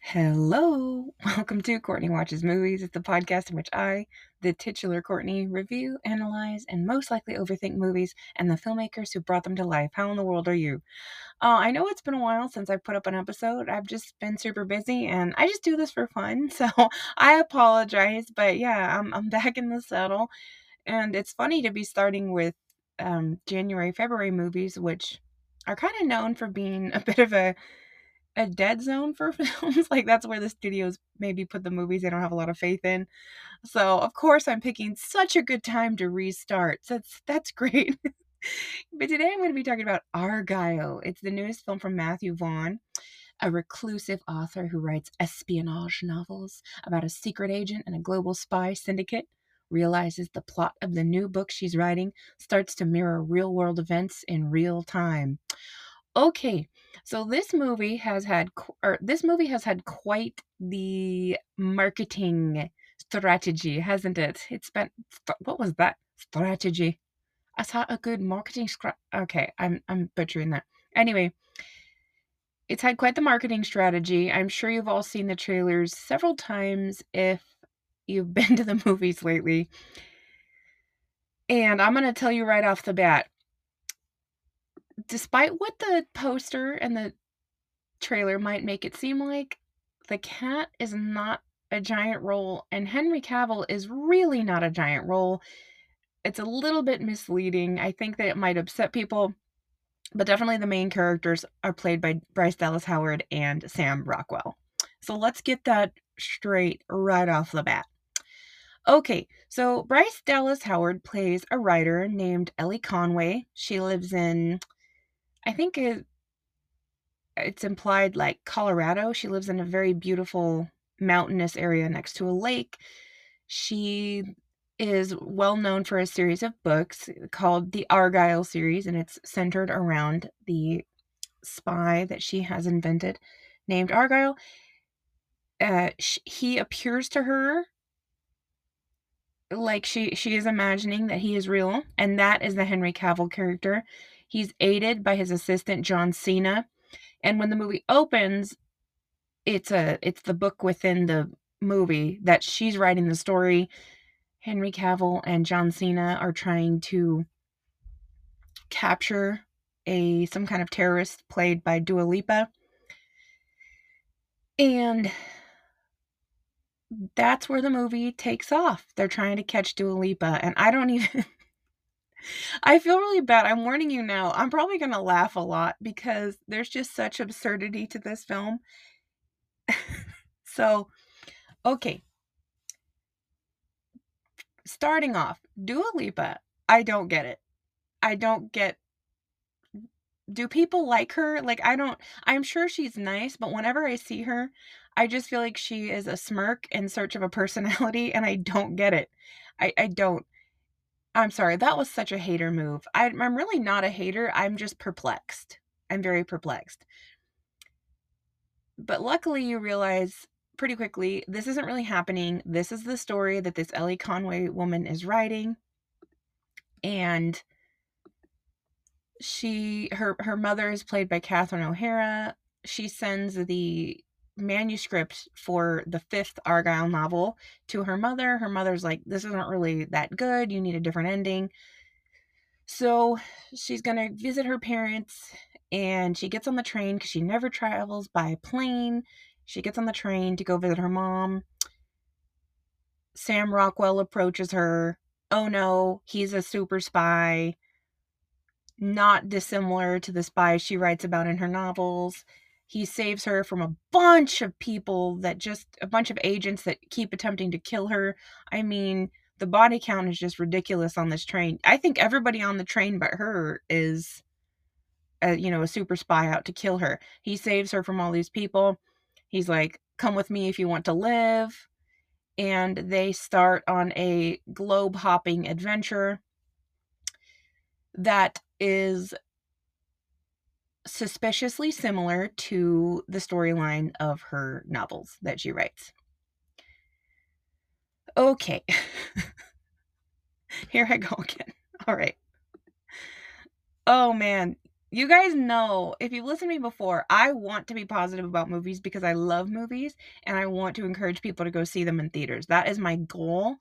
Hello, welcome to Courtney Watches Movies. It's the podcast in which I, the titular Courtney, review, analyze, and most likely overthink movies and the filmmakers who brought them to life. How in the world are you? Uh, I know it's been a while since I put up an episode. I've just been super busy and I just do this for fun. So I apologize, but yeah, I'm, I'm back in the saddle. And it's funny to be starting with um, January, February movies, which are kind of known for being a bit of a a dead zone for films. like that's where the studios maybe put the movies they don't have a lot of faith in. So of course I'm picking such a good time to restart. So that's that's great. but today I'm going to be talking about Argylle. It's the newest film from Matthew Vaughn, a reclusive author who writes espionage novels about a secret agent and a global spy syndicate. Realizes the plot of the new book she's writing starts to mirror real world events in real time. Okay, so this movie has had or this movie has had quite the marketing strategy, hasn't it? It's been what was that strategy? I saw a good marketing scra- Okay, I'm I'm butchering that. Anyway, it's had quite the marketing strategy. I'm sure you've all seen the trailers several times if you've been to the movies lately. And I'm going to tell you right off the bat, despite what the poster and the trailer might make it seem like, the cat is not a giant role, and Henry Cavill is really not a giant role. It's a little bit misleading. I think that it might upset people, but definitely the main characters are played by Bryce Dallas Howard and Sam Rockwell. So let's get that straight right off the bat. Okay, so Bryce Dallas Howard plays a writer named Ellie Conway. She lives in I think it, it's implied like Colorado. She lives in a very beautiful mountainous area next to a lake. She is well known for a series of books called the Argylle series, and it's centered around the spy that she has invented named Argylle. Uh, he appears to her like she she is imagining that he is real, and that is the Henry Cavill character. He's aided by his assistant John Cena. And when the movie opens, it's a it's the book within the movie that she's writing the story. Henry Cavill and John Cena are trying to capture a some kind of terrorist played by Dua Lipa. And that's where the movie takes off. They're trying to catch Dua Lipa, and I don't even I feel really bad. I'm warning you now. I'm probably going to laugh a lot because there's just such absurdity to this film. so, okay. Starting off, Dua Lipa, I don't get it. I don't get do people like her? Like I don't I'm sure she's nice, but whenever I see her, I just feel like she is a smirk in search of a personality and I don't get it. I I don't. I'm sorry, that was such a hater move. I, I'm really not a hater. I'm just perplexed. I'm very perplexed. But luckily, you realize pretty quickly this isn't really happening. This is the story that this Ellie Conway woman is writing. And she her her mother is played by Catherine O'Hara. She sends the manuscript for the fifth Argylle novel to her mother. Her mother's like, This isn't really that good. You need a different ending. So she's going to visit her parents and she gets on the train because she never travels by plane. She gets on the train to go visit her mom. Sam Rockwell approaches her. Oh no, he's a super spy. Not dissimilar to the spies she writes about in her novels. He saves her from a bunch of people that just a bunch of agents that keep attempting to kill her. I mean, the body count is just ridiculous on this train. I think everybody on the train but her is a, you know, a super spy out to kill her. He saves her from all these people. He's like, "Come with me if you want to live." And they start on a globe hopping adventure that is suspiciously similar to the storyline of her novels that she writes. Okay. Here I go again. All right. Oh man, you guys know if you've listened to me before, I want to be positive about movies because I love movies and I want to encourage people to go see them in theaters. That is my goal.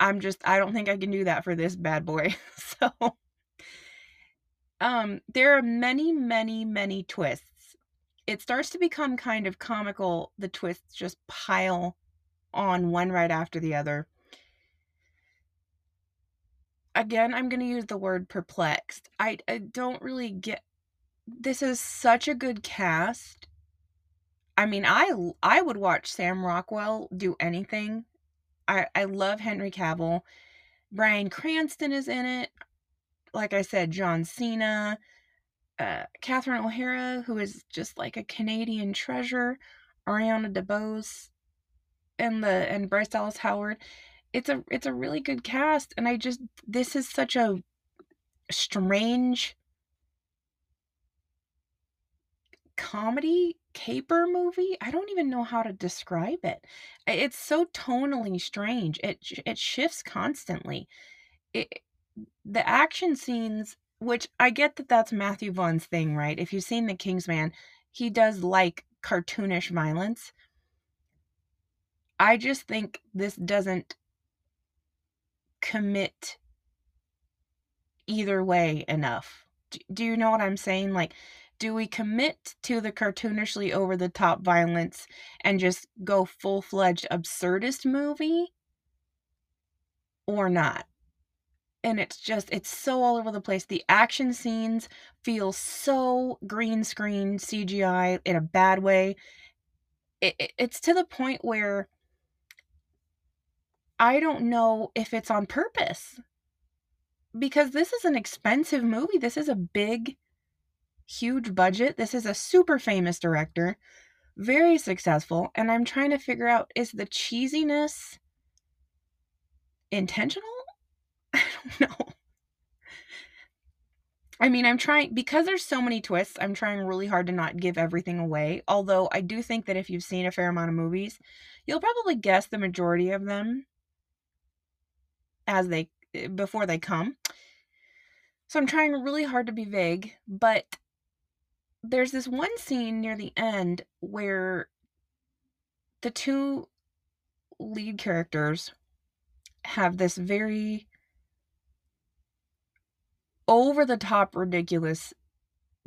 I'm just I don't think I can do that for this bad boy. so um there are many many many twists. It starts to become kind of comical the twists just pile on one right after the other. Again, I'm going to use the word perplexed. I I don't really get this is such a good cast. I mean, I I would watch Sam Rockwell do anything. I I love Henry Cavill. Bryan Cranston is in it. Like I said, John Cena, uh, Catherine O'Hara, who is just like a Canadian treasure, Ariana DeBose, and the and Bryce Dallas Howard. It's a it's a really good cast, and I just this is such a strange comedy caper movie. I don't even know how to describe it. It's so tonally strange. It it shifts constantly. It the action scenes, which I get that that's Matthew Vaughn's thing, right? If you've seen The Kingsman, he does like cartoonish violence. I just think this doesn't commit either way enough. Do you know what I'm saying? Like do we commit to the cartoonishly over the top violence and just go full fledged absurdist movie or not? And it's just, it's so all over the place. The action scenes feel so green screen CGI in a bad way. It, it, it's to the point where I don't know if it's on purpose because this is an expensive movie. This is a big huge budget. This is a super famous director, very successful, and I'm trying to figure out is the cheesiness intentional? I. I mean, I'm trying because there's so many twists, I'm trying really hard to not give everything away. Although I do think that if you've seen a fair amount of movies, you'll probably guess the majority of them as they eh, before they come. So I'm trying really hard to be vague, but there's this one scene near the end where the two lead characters have this very over the top ridiculous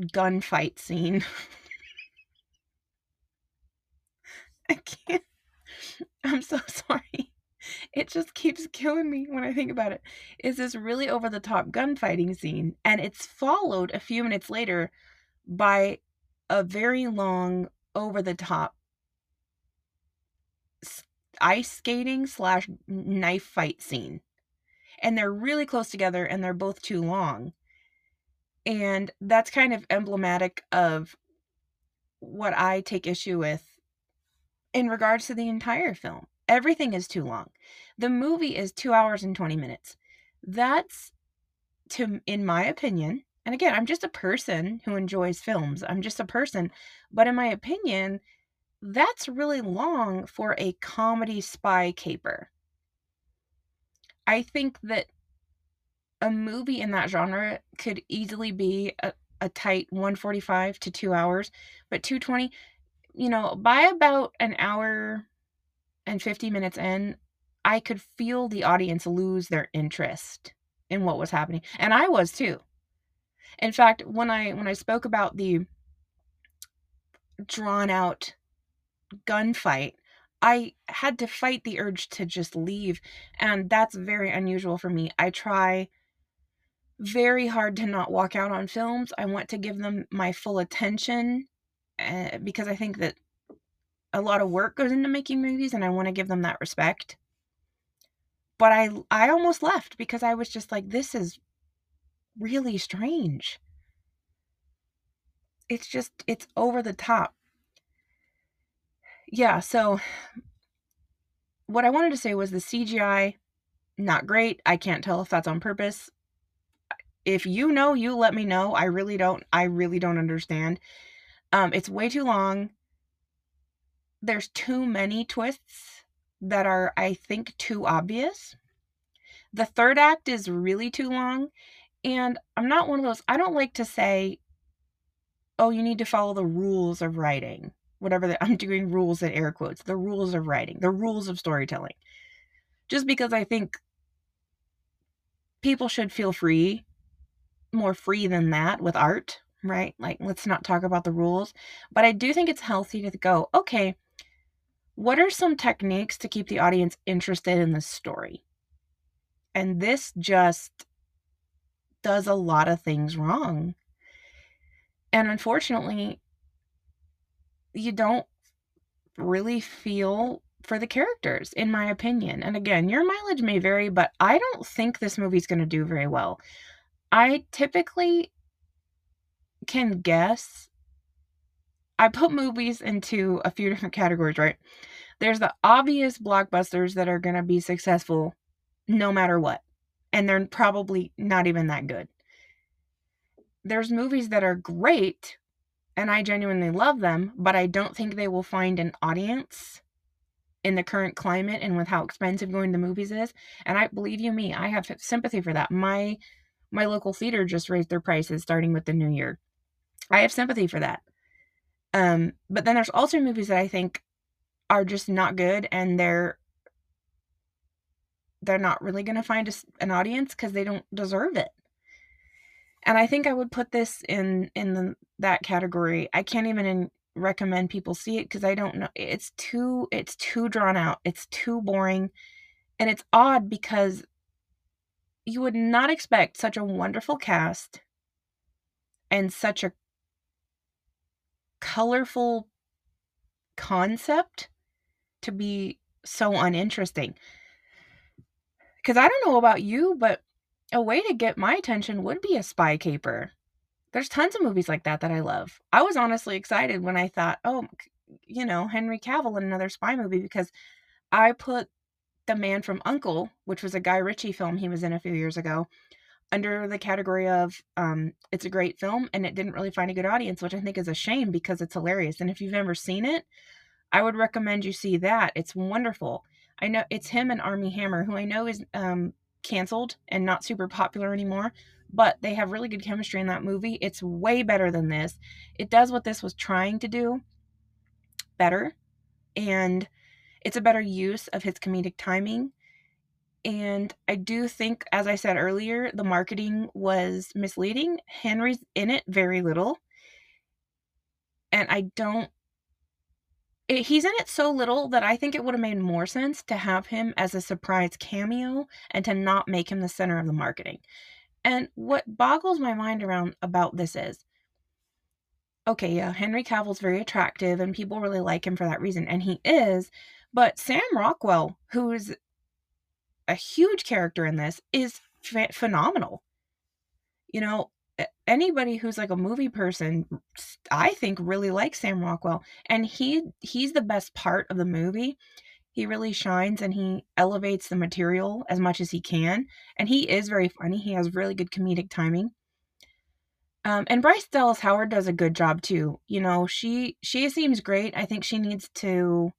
gunfight scene. I can't. I'm so sorry. It just keeps killing me when I think about it. Is this really over the top gunfighting scene? And it's followed a few minutes later by a very long, over the top ice skating slash knife fight scene. And they're really close together and they're both too long. And that's kind of emblematic of what I take issue with in regards to the entire film. Everything is too long. The movie is two hours and 20 minutes. That's, to, in my opinion, and again, I'm just a person who enjoys films. I'm just a person. But in my opinion, that's really long for a comedy spy caper. I think that a movie in that genre could easily be a, a tight 145 to 2 hours, but 220, you know, by about an hour and 50 minutes in, I could feel the audience lose their interest in what was happening. And I was too. In fact, when I when I spoke about the drawn out gunfight, I had to fight the urge to just leave, and that's very unusual for me. I try very hard to not walk out on films. I want to give them my full attention uh, because I think that a lot of work goes into making movies and I want to give them that respect. But I I almost left because I was just like this is really strange. It's just, it's over the top. Yeah, so what I wanted to say was the CGI, not great. I can't tell if that's on purpose. if you know, you let me know. I really don't I really don't understand. Um it's way too long. There's too many twists that are I think too obvious. The third act is really too long and I'm not one of those I don't like to say oh, you need to follow the rules of writing. Whatever the, I'm doing rules and air quotes, the rules of writing, the rules of storytelling. Just because I think people should feel free, more free than that with art, right? Like, let's not talk about the rules. But I do think it's healthy to go, okay, what are some techniques to keep the audience interested in the story? And this just does a lot of things wrong. And unfortunately, you don't really feel for the characters, in my opinion. And again, your mileage may vary, but I don't think this movie's going to do very well. I typically can guess. I put movies into a few different categories, right? There's the obvious blockbusters that are going to be successful no matter what. And they're probably not even that good. There's movies that are great and I genuinely love them, but I don't think they will find an audience in the current climate and with how expensive going to the movies is. And I believe you me, I have sympathy for that. My my local theater just raised their prices starting with the new year. I have sympathy for that. Um, but then there's also movies that I think are just not good and they're they're not really going to find a, an audience because they don't deserve it and I think I would put this in in the, that category. I can't even in, recommend people see it because I don't know. It's too it's too drawn out. It's too boring, and it's odd because you would not expect such a wonderful cast and such a colorful concept to be so uninteresting. Because I don't know about you, but a way to get my attention would be a spy caper. There's tons of movies like that that I love. I was honestly excited when I thought, oh, you know, Henry Cavill in another spy movie because I put The Man from Uncle, which was a Guy Ritchie film he was in a few years ago, under the category of um, it's a great film and it didn't really find a good audience, which I think is a shame because it's hilarious. And if you've never seen it, I would recommend you see that. It's wonderful. I know it's him and Armie Hammer, who I know is um, canceled and not super popular anymore, but they have really good chemistry in that movie. It's way better than this. It does what this was trying to do better, and it's a better use of his comedic timing. And I do think, as I said earlier, the marketing was misleading. Henry's in it very little. And I don't it, he's in it so little that I think it would have made more sense to have him as a surprise cameo and to not make him the center of the marketing. And what boggles my mind around about this is okay, yeah, Henry Cavill's very attractive and people really like him for that reason, and he is, but Sam Rockwell, who's a huge character in this, is phenomenal. You know, anybody who's like a movie person i think really likes sam rockwell and he he's the best part of the movie. He really shines and he elevates the material as much as he can and he is very funny. He has really good comedic timing. Um, and bryce dallas howard does a good job too you know she she seems great. I think she needs to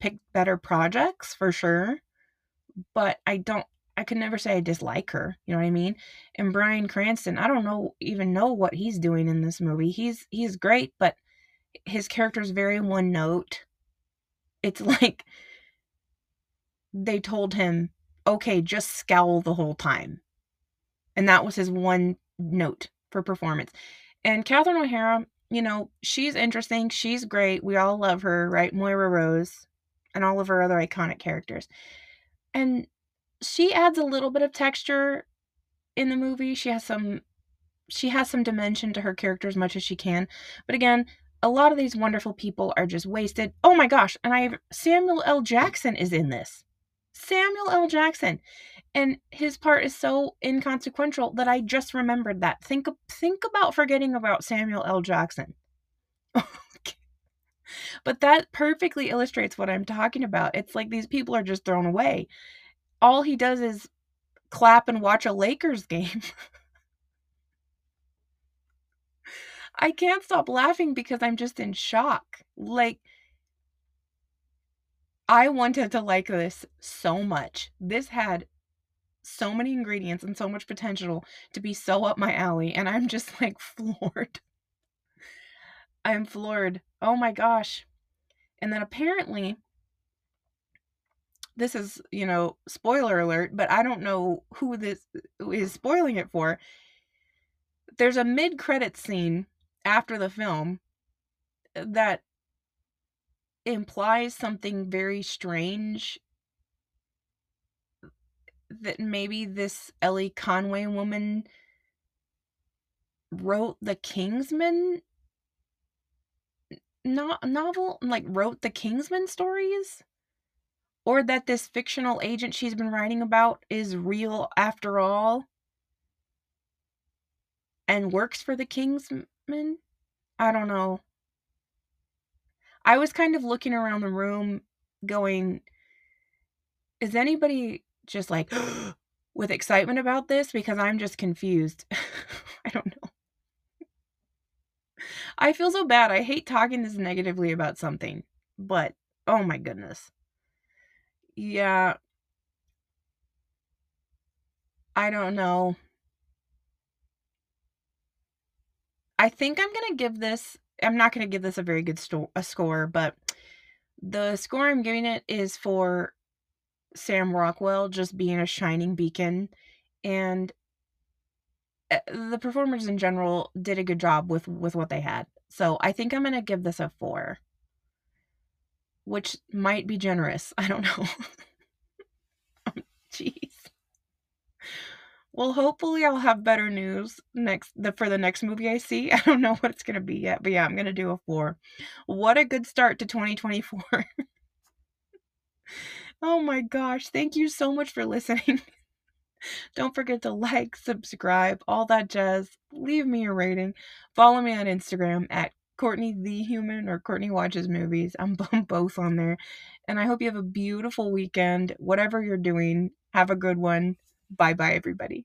pick better projects for sure but i don't I could never say I dislike her. You know what I mean? And Bryan Cranston, I don't know even know what he's doing in this movie. He's he's great, but his character is very one note. It's like they told him, "Okay, just scowl the whole time." And that was his one note for performance. And Catherine O'Hara, you know, she's interesting. She's great. We all love her, right? Moira Rose and all of her other iconic characters. And she adds a little bit of texture in the movie. She has some she has some dimension to her character as much as she can. But again, a lot of these wonderful people are just wasted. Oh my gosh, and I have Samuel L. Jackson is in this. Samuel L. Jackson. And his part is so inconsequential that I just remembered that. Think think about forgetting about Samuel L. Jackson. but that perfectly illustrates what I'm talking about. It's like these people are just thrown away all he does is clap and watch a Lakers game. I can't stop laughing because I'm just in shock. Like, I wanted to like this so much. This had so many ingredients and so much potential to be so up my alley, and I'm just like floored. I'm floored. Oh my gosh. And then apparently, this is, you know, spoiler alert, but I don't know who this is spoiling it for. There's a mid credit scene after the film uh, that implies something very strange that maybe this Ellie Conway woman wrote the Kingsman no- novel, like wrote the Kingsman stories? Or that this fictional agent she's been writing about is real after all and works for the Kingsman? I don't know. I was kind of looking around the room going, is anybody just like with excitement about this? Because I'm just confused. I don't know. I feel so bad. I hate talking this negatively about something, but oh my goodness. Yeah. I don't know. I think I'm going to give this I'm not going to give this a very good sto- a score, but the score I'm giving it is for Sam Rockwell just being a shining beacon and eh, the performers in general did a good job with with what they had. So I think I'm going to give this a 4. Which might be generous. I don't know. Jeez. Well, hopefully I'll have better news next the for the next movie I see. I don't know what it's to be yet, but yeah, I'm to do a 4. What a good start to 2024. oh my gosh, thank you so much for listening. Don't forget to like, subscribe, all that jazz. Leave me a rating. Follow me on Instagram at Courtney the Human or Courtney Watches Movies. I'm both on there. And I hope you have a beautiful weekend. Whatever you're doing, have a good one. Bye bye, everybody.